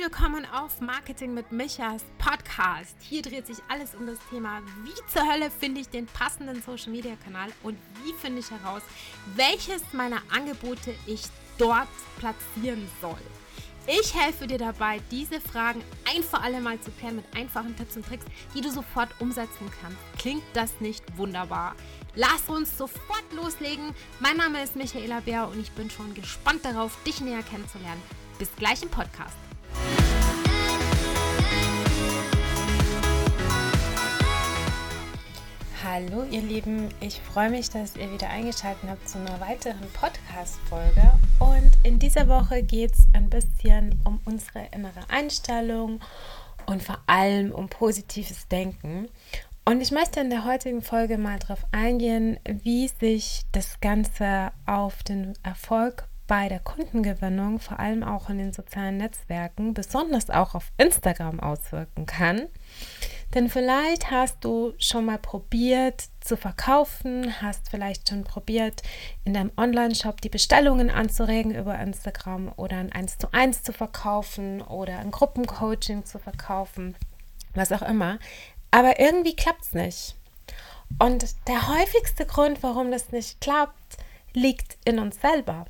willkommen auf Marketing mit Michas Podcast. Hier dreht sich alles um das Thema, wie zur Hölle finde ich den passenden Social Media Kanal und wie finde ich heraus, welches meiner Angebote ich dort platzieren soll. Ich helfe dir dabei, diese Fragen ein für alle Mal zu klären mit einfachen Tipps und Tricks, die du sofort umsetzen kannst. Klingt das nicht wunderbar? Lass uns sofort loslegen. Mein Name ist Michaela Bär und ich bin schon gespannt darauf, dich näher kennenzulernen. Bis gleich im Podcast. Hallo ihr Lieben, ich freue mich, dass ihr wieder eingeschaltet habt zu einer weiteren Podcast-Folge. Und in dieser Woche geht es ein bisschen um unsere innere Einstellung und vor allem um positives Denken. Und ich möchte in der heutigen Folge mal darauf eingehen, wie sich das Ganze auf den Erfolg bei der Kundengewinnung, vor allem auch in den sozialen Netzwerken, besonders auch auf Instagram auswirken kann. Denn vielleicht hast du schon mal probiert zu verkaufen, hast vielleicht schon probiert, in deinem Online-Shop die Bestellungen anzuregen über Instagram oder ein 1 zu 1 zu verkaufen oder ein Gruppencoaching zu verkaufen, was auch immer. Aber irgendwie klappt es nicht. Und der häufigste Grund, warum das nicht klappt, liegt in uns selber.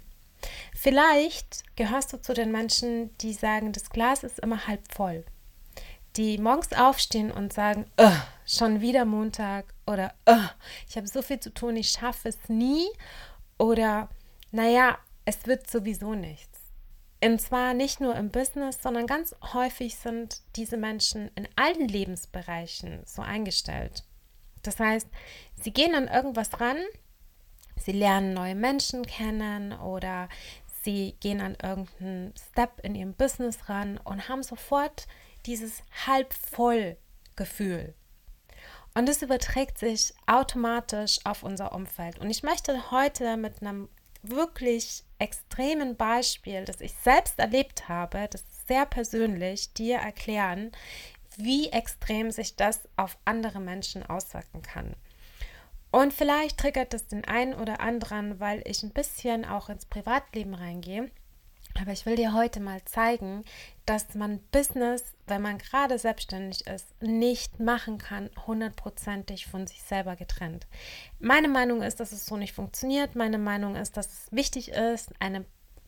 Vielleicht gehörst du zu den Menschen, die sagen, das Glas ist immer halb voll. Die morgens aufstehen und sagen, schon wieder Montag oder ich habe so viel zu tun, ich schaffe es nie oder naja, es wird sowieso nichts. Und zwar nicht nur im Business, sondern ganz häufig sind diese Menschen in allen Lebensbereichen so eingestellt. Das heißt, sie gehen an irgendwas ran, sie lernen neue Menschen kennen oder sie gehen an irgendeinen Step in ihrem Business ran und haben sofort dieses halb voll Gefühl. Und das überträgt sich automatisch auf unser Umfeld. Und ich möchte heute mit einem wirklich extremen Beispiel, das ich selbst erlebt habe, das sehr persönlich, dir erklären, wie extrem sich das auf andere Menschen auswirken kann. Und vielleicht triggert es den einen oder anderen, weil ich ein bisschen auch ins Privatleben reingehe. Aber ich will dir heute mal zeigen, dass man Business, wenn man gerade selbstständig ist, nicht machen kann, hundertprozentig von sich selber getrennt. Meine Meinung ist, dass es so nicht funktioniert. Meine Meinung ist, dass es wichtig ist, eine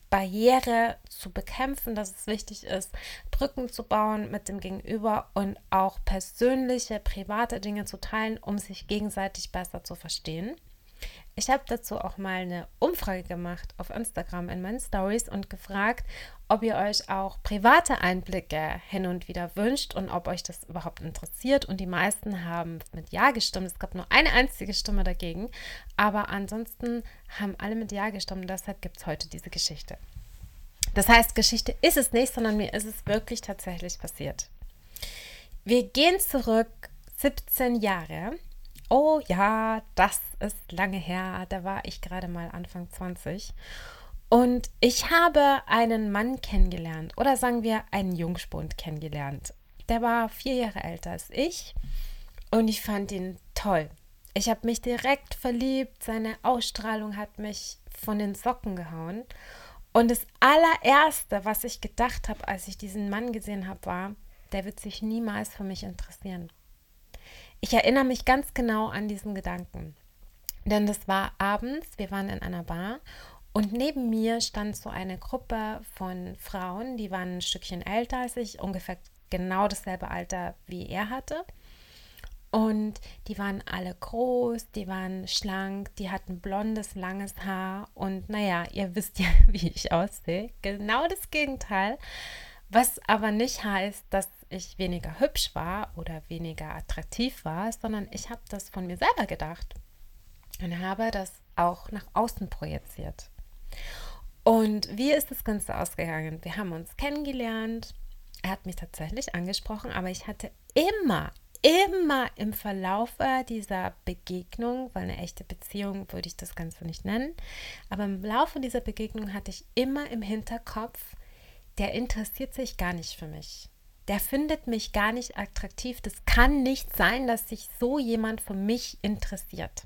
Barriere zu bekämpfen, dass es wichtig ist, Brücken zu bauen mit dem Gegenüber und auch persönliche, private Dinge zu teilen, um sich gegenseitig besser zu verstehen. Ich habe dazu auch mal eine Umfrage gemacht auf Instagram in meinen Stories und gefragt, ob ihr euch auch private Einblicke hin und wieder wünscht und ob euch das überhaupt interessiert. Und die meisten haben mit Ja gestimmt. Es gab nur eine einzige Stimme dagegen, aber ansonsten haben alle mit Ja gestimmt. Deshalb gibt es heute diese Geschichte. Das heißt, Geschichte ist es nicht, sondern mir ist es wirklich tatsächlich passiert. Wir gehen zurück 17 Jahre Oh ja, das ist lange her. Da war ich gerade mal Anfang 20. Und ich habe einen Mann kennengelernt oder sagen wir einen Jungspund kennengelernt. Der war vier Jahre älter als ich und ich fand ihn toll. Ich habe mich direkt verliebt. Seine Ausstrahlung hat mich von den Socken gehauen. Und das allererste, was ich gedacht habe, als ich diesen Mann gesehen habe, war, der wird sich niemals für mich interessieren. Ich erinnere mich ganz genau an diesen Gedanken. Denn das war abends, wir waren in einer Bar und neben mir stand so eine Gruppe von Frauen, die waren ein Stückchen älter als ich, ungefähr genau dasselbe Alter wie er hatte. Und die waren alle groß, die waren schlank, die hatten blondes, langes Haar und naja, ihr wisst ja, wie ich aussehe. Genau das Gegenteil. Was aber nicht heißt, dass ich weniger hübsch war oder weniger attraktiv war, sondern ich habe das von mir selber gedacht und habe das auch nach außen projiziert. Und wie ist das Ganze ausgegangen? Wir haben uns kennengelernt. Er hat mich tatsächlich angesprochen, aber ich hatte immer, immer im Verlaufe dieser Begegnung, weil eine echte Beziehung würde ich das Ganze nicht nennen, aber im Laufe dieser Begegnung hatte ich immer im Hinterkopf, der interessiert sich gar nicht für mich der findet mich gar nicht attraktiv. Das kann nicht sein, dass sich so jemand für mich interessiert.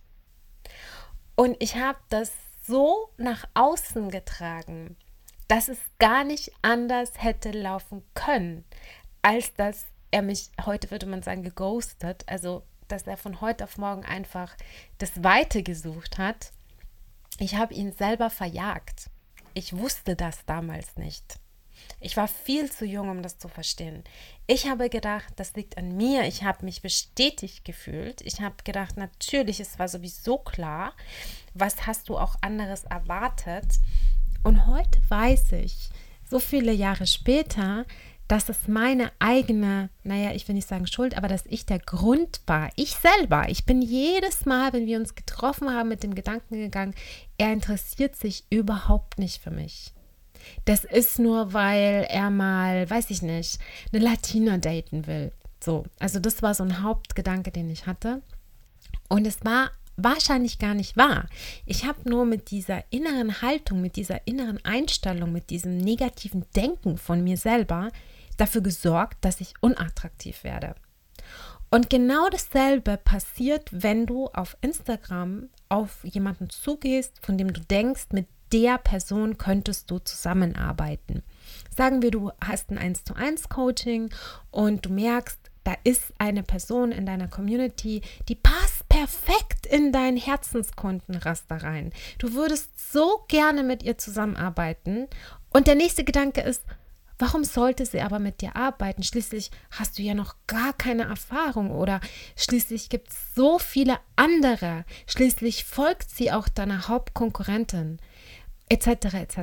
Und ich habe das so nach außen getragen. dass es gar nicht anders hätte laufen können, als dass er mich, heute würde man sagen, geghostet, also dass er von heute auf morgen einfach das Weite gesucht hat. Ich habe ihn selber verjagt. Ich wusste das damals nicht. Ich war viel zu jung, um das zu verstehen. Ich habe gedacht, das liegt an mir. Ich habe mich bestätigt gefühlt. Ich habe gedacht, natürlich, es war sowieso klar. Was hast du auch anderes erwartet? Und heute weiß ich, so viele Jahre später, dass es meine eigene, naja, ich will nicht sagen Schuld, aber dass ich der Grund war. Ich selber. Ich bin jedes Mal, wenn wir uns getroffen haben, mit dem Gedanken gegangen, er interessiert sich überhaupt nicht für mich. Das ist nur, weil er mal, weiß ich nicht, eine Latina daten will. So, also das war so ein Hauptgedanke, den ich hatte. Und es war wahrscheinlich gar nicht wahr. Ich habe nur mit dieser inneren Haltung, mit dieser inneren Einstellung, mit diesem negativen Denken von mir selber dafür gesorgt, dass ich unattraktiv werde. Und genau dasselbe passiert, wenn du auf Instagram auf jemanden zugehst, von dem du denkst, mit der Person könntest du zusammenarbeiten. Sagen wir, du hast ein 1 zu 1 Coaching und du merkst, da ist eine Person in deiner Community, die passt perfekt in dein Herzenskundenraster rein. Du würdest so gerne mit ihr zusammenarbeiten. Und der nächste Gedanke ist, Warum sollte sie aber mit dir arbeiten? Schließlich hast du ja noch gar keine Erfahrung oder schließlich gibt es so viele andere. Schließlich folgt sie auch deiner Hauptkonkurrentin etc. etc.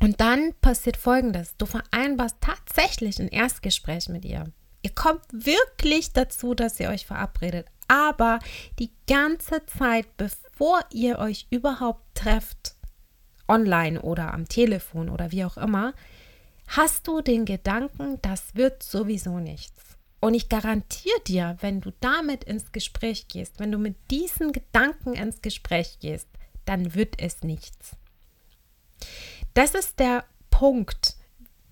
Und dann passiert Folgendes. Du vereinbarst tatsächlich ein Erstgespräch mit ihr. Ihr kommt wirklich dazu, dass ihr euch verabredet. Aber die ganze Zeit, bevor ihr euch überhaupt trefft, online oder am Telefon oder wie auch immer, hast du den Gedanken, das wird sowieso nichts. Und ich garantiere dir, wenn du damit ins Gespräch gehst, wenn du mit diesen Gedanken ins Gespräch gehst, dann wird es nichts. Das ist der Punkt.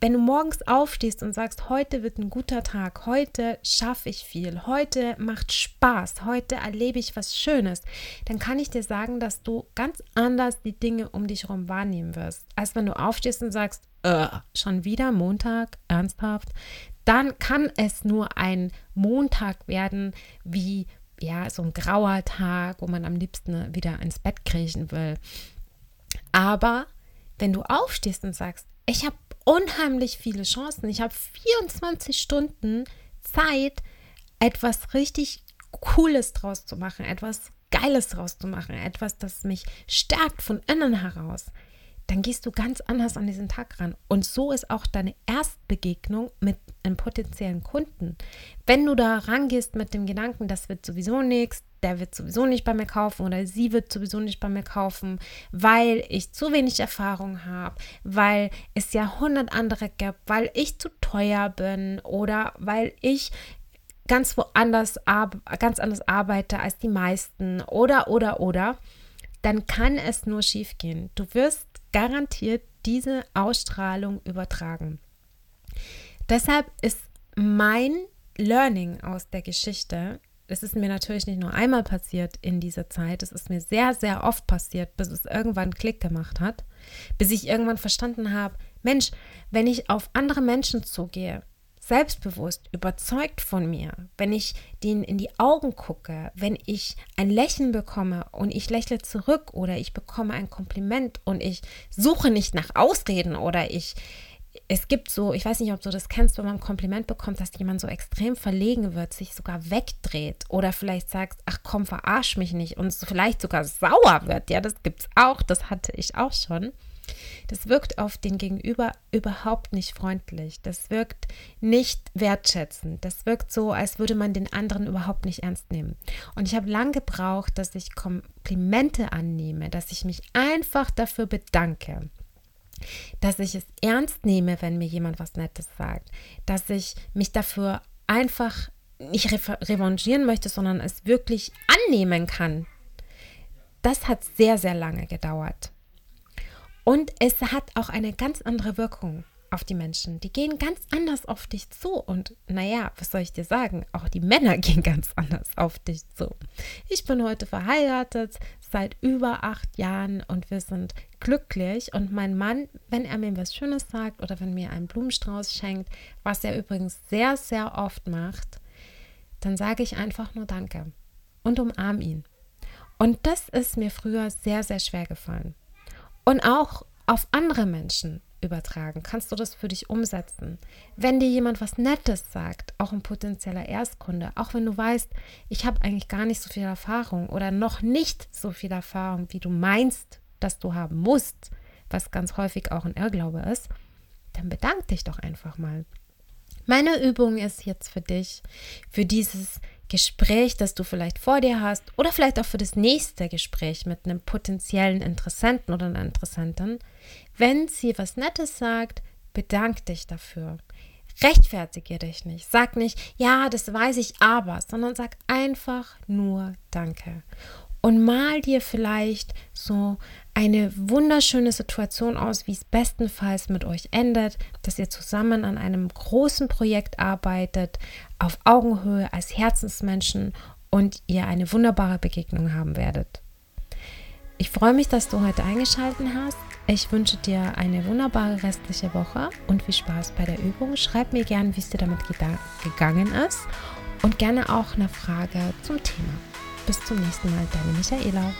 Wenn du morgens aufstehst und sagst, heute wird ein guter Tag, heute schaffe ich viel, heute macht Spaß, heute erlebe ich was Schönes, dann kann ich dir sagen, dass du ganz anders die Dinge um dich herum wahrnehmen wirst, als wenn du aufstehst und sagst, äh, schon wieder Montag, ernsthaft, dann kann es nur ein Montag werden, wie ja, so ein grauer Tag, wo man am liebsten wieder ins Bett kriechen will. Aber wenn du aufstehst und sagst, ich habe unheimlich viele Chancen, ich habe 24 Stunden Zeit, etwas richtig Cooles draus zu machen, etwas Geiles draus zu machen, etwas, das mich stärkt von innen heraus, dann gehst du ganz anders an diesen Tag ran. Und so ist auch deine Erstbegegnung mit einem potenziellen Kunden. Wenn du da rangehst mit dem Gedanken, das wird sowieso nichts, der wird sowieso nicht bei mir kaufen oder sie wird sowieso nicht bei mir kaufen, weil ich zu wenig Erfahrung habe, weil es ja hundert andere gibt, weil ich zu teuer bin oder weil ich ganz woanders ganz anders arbeite als die meisten oder oder oder, dann kann es nur schief gehen. Du wirst garantiert diese Ausstrahlung übertragen. Deshalb ist mein Learning aus der Geschichte, es ist mir natürlich nicht nur einmal passiert in dieser Zeit, es ist mir sehr, sehr oft passiert, bis es irgendwann Klick gemacht hat, bis ich irgendwann verstanden habe, Mensch, wenn ich auf andere Menschen zugehe, selbstbewusst, überzeugt von mir, wenn ich denen in die Augen gucke, wenn ich ein Lächeln bekomme und ich lächle zurück oder ich bekomme ein Kompliment und ich suche nicht nach Ausreden oder ich es gibt so, ich weiß nicht, ob du das kennst, wenn man ein Kompliment bekommt, dass jemand so extrem verlegen wird, sich sogar wegdreht oder vielleicht sagst, ach komm, verarsch mich nicht und so vielleicht sogar sauer wird. Ja, das gibt's auch, das hatte ich auch schon. Das wirkt auf den Gegenüber überhaupt nicht freundlich. Das wirkt nicht wertschätzend. Das wirkt so, als würde man den anderen überhaupt nicht ernst nehmen. Und ich habe lange gebraucht, dass ich Komplimente annehme, dass ich mich einfach dafür bedanke dass ich es ernst nehme, wenn mir jemand was Nettes sagt, dass ich mich dafür einfach nicht revanchieren möchte, sondern es wirklich annehmen kann. Das hat sehr, sehr lange gedauert. Und es hat auch eine ganz andere Wirkung. Auf die Menschen. Die gehen ganz anders auf dich zu. Und naja, was soll ich dir sagen? Auch die Männer gehen ganz anders auf dich zu. Ich bin heute verheiratet seit über acht Jahren und wir sind glücklich. Und mein Mann, wenn er mir was Schönes sagt oder wenn mir einen Blumenstrauß schenkt, was er übrigens sehr, sehr oft macht, dann sage ich einfach nur Danke und umarm ihn. Und das ist mir früher sehr, sehr schwer gefallen. Und auch auf andere Menschen übertragen? Kannst du das für dich umsetzen? Wenn dir jemand was Nettes sagt, auch ein potenzieller Erstkunde, auch wenn du weißt, ich habe eigentlich gar nicht so viel Erfahrung oder noch nicht so viel Erfahrung, wie du meinst, dass du haben musst, was ganz häufig auch ein Irrglaube ist, dann bedank dich doch einfach mal. Meine Übung ist jetzt für dich, für dieses Gespräch, das du vielleicht vor dir hast oder vielleicht auch für das nächste Gespräch mit einem potenziellen Interessenten oder einer Interessentin, wenn sie was Nettes sagt, bedank dich dafür. Rechtfertige dich nicht. Sag nicht, ja, das weiß ich aber, sondern sag einfach nur Danke. Und mal dir vielleicht so eine wunderschöne Situation aus, wie es bestenfalls mit euch endet, dass ihr zusammen an einem großen Projekt arbeitet, auf Augenhöhe als Herzensmenschen und ihr eine wunderbare Begegnung haben werdet. Ich freue mich, dass du heute eingeschaltet hast. Ich wünsche dir eine wunderbare restliche Woche und viel Spaß bei der Übung. Schreib mir gerne, wie es dir damit gegangen ist und gerne auch eine Frage zum Thema. Bis zum nächsten Mal, deine Michaela.